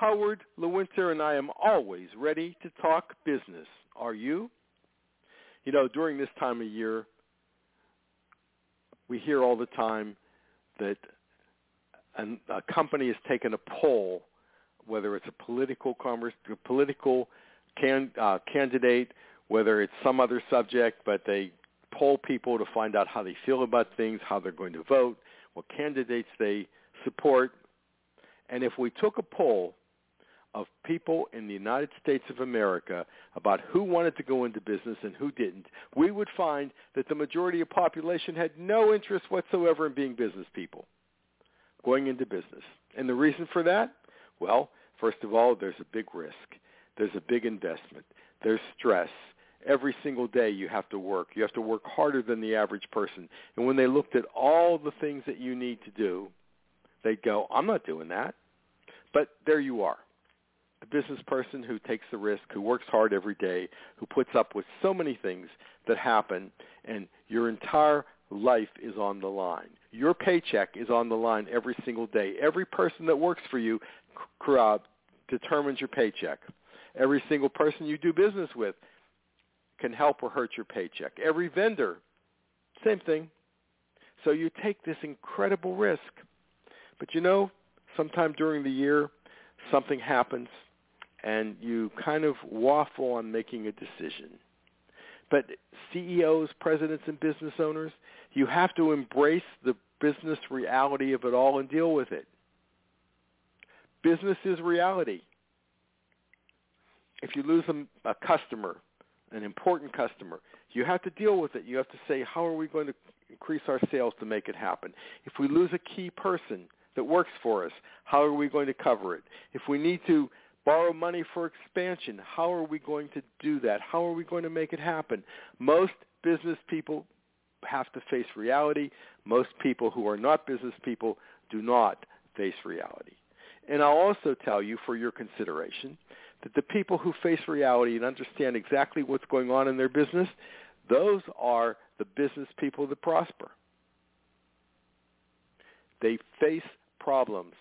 Howard Lewinter, and I am always ready to talk business. Are you? You know, during this time of year, we hear all the time that an, a company has taken a poll, whether it's a political a political can, uh, candidate, whether it's some other subject, but they poll people to find out how they feel about things, how they're going to vote, what candidates they support. And if we took a poll of people in the United States of America about who wanted to go into business and who didn't, we would find that the majority of population had no interest whatsoever in being business people, going into business. And the reason for that? Well, first of all, there's a big risk. There's a big investment. There's stress. Every single day you have to work. You have to work harder than the average person. And when they looked at all the things that you need to do, they'd go, I'm not doing that. But there you are a business person who takes the risk, who works hard every day, who puts up with so many things that happen, and your entire life is on the line. Your paycheck is on the line every single day. Every person that works for you uh, determines your paycheck. Every single person you do business with can help or hurt your paycheck. Every vendor, same thing. So you take this incredible risk. But you know, sometime during the year, something happens and you kind of waffle on making a decision. But CEOs, presidents, and business owners, you have to embrace the business reality of it all and deal with it. Business is reality. If you lose a, a customer, an important customer, you have to deal with it. You have to say, how are we going to increase our sales to make it happen? If we lose a key person that works for us, how are we going to cover it? If we need to borrow money for expansion. How are we going to do that? How are we going to make it happen? Most business people have to face reality. Most people who are not business people do not face reality. And I'll also tell you for your consideration that the people who face reality and understand exactly what's going on in their business, those are the business people that prosper. They face problems.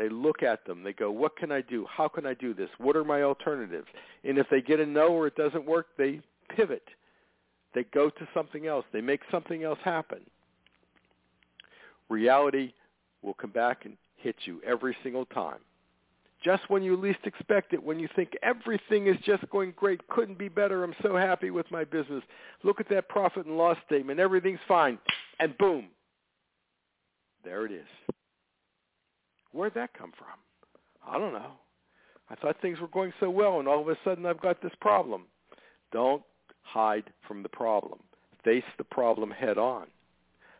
They look at them. They go, what can I do? How can I do this? What are my alternatives? And if they get a no or it doesn't work, they pivot. They go to something else. They make something else happen. Reality will come back and hit you every single time. Just when you least expect it, when you think everything is just going great, couldn't be better, I'm so happy with my business. Look at that profit and loss statement, everything's fine. And boom, there it is. Where'd that come from? I don't know. I thought things were going so well, and all of a sudden I've got this problem. Don't hide from the problem. Face the problem head on.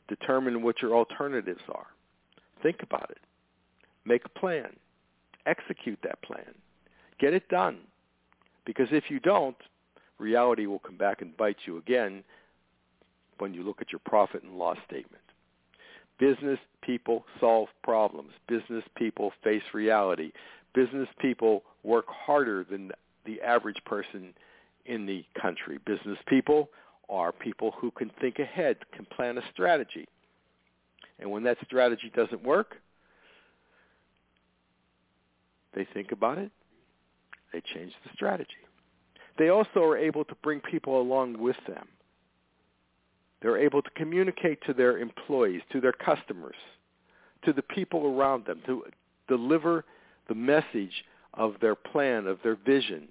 Determine what your alternatives are. Think about it. Make a plan. Execute that plan. Get it done. Because if you don't, reality will come back and bite you again when you look at your profit and loss statement. Business people solve problems. Business people face reality. Business people work harder than the average person in the country. Business people are people who can think ahead, can plan a strategy. And when that strategy doesn't work, they think about it, they change the strategy. They also are able to bring people along with them. They're able to communicate to their employees, to their customers, to the people around them, to deliver the message of their plan, of their vision.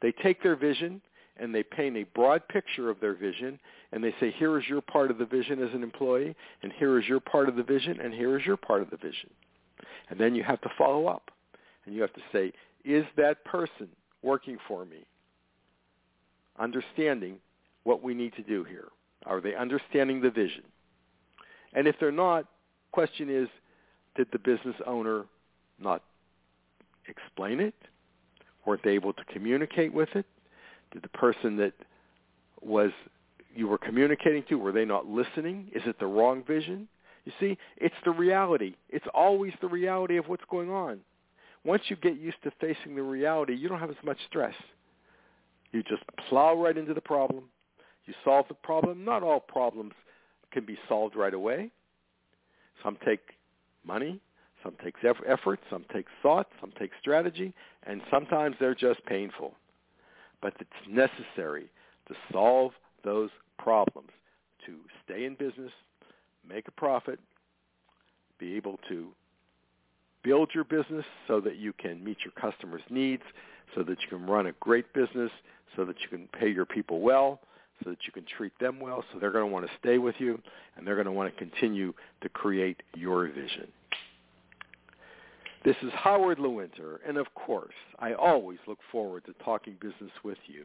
They take their vision and they paint a broad picture of their vision and they say, here is your part of the vision as an employee, and here is your part of the vision, and here is your part of the vision. And then you have to follow up. And you have to say, is that person working for me? Understanding what we need to do here. Are they understanding the vision? And if they're not, question is, did the business owner not explain it? Weren't they able to communicate with it? Did the person that was you were communicating to, were they not listening? Is it the wrong vision? You see, it's the reality. It's always the reality of what's going on. Once you get used to facing the reality, you don't have as much stress. You just plow right into the problem. You solve the problem. Not all problems can be solved right away. Some take money, some takes effort, some take thought, some take strategy, and sometimes they're just painful. But it's necessary to solve those problems to stay in business, make a profit, be able to build your business so that you can meet your customers' needs, so that you can run a great business, so that you can pay your people well, so that you can treat them well, so they're going to want to stay with you, and they're going to want to continue to create your vision. This is Howard Lewinter, and of course, I always look forward to talking business with you.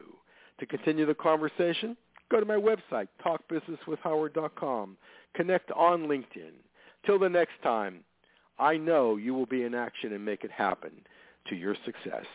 To continue the conversation, go to my website, talkbusinesswithhoward.com. Connect on LinkedIn. Till the next time, I know you will be in action and make it happen to your success.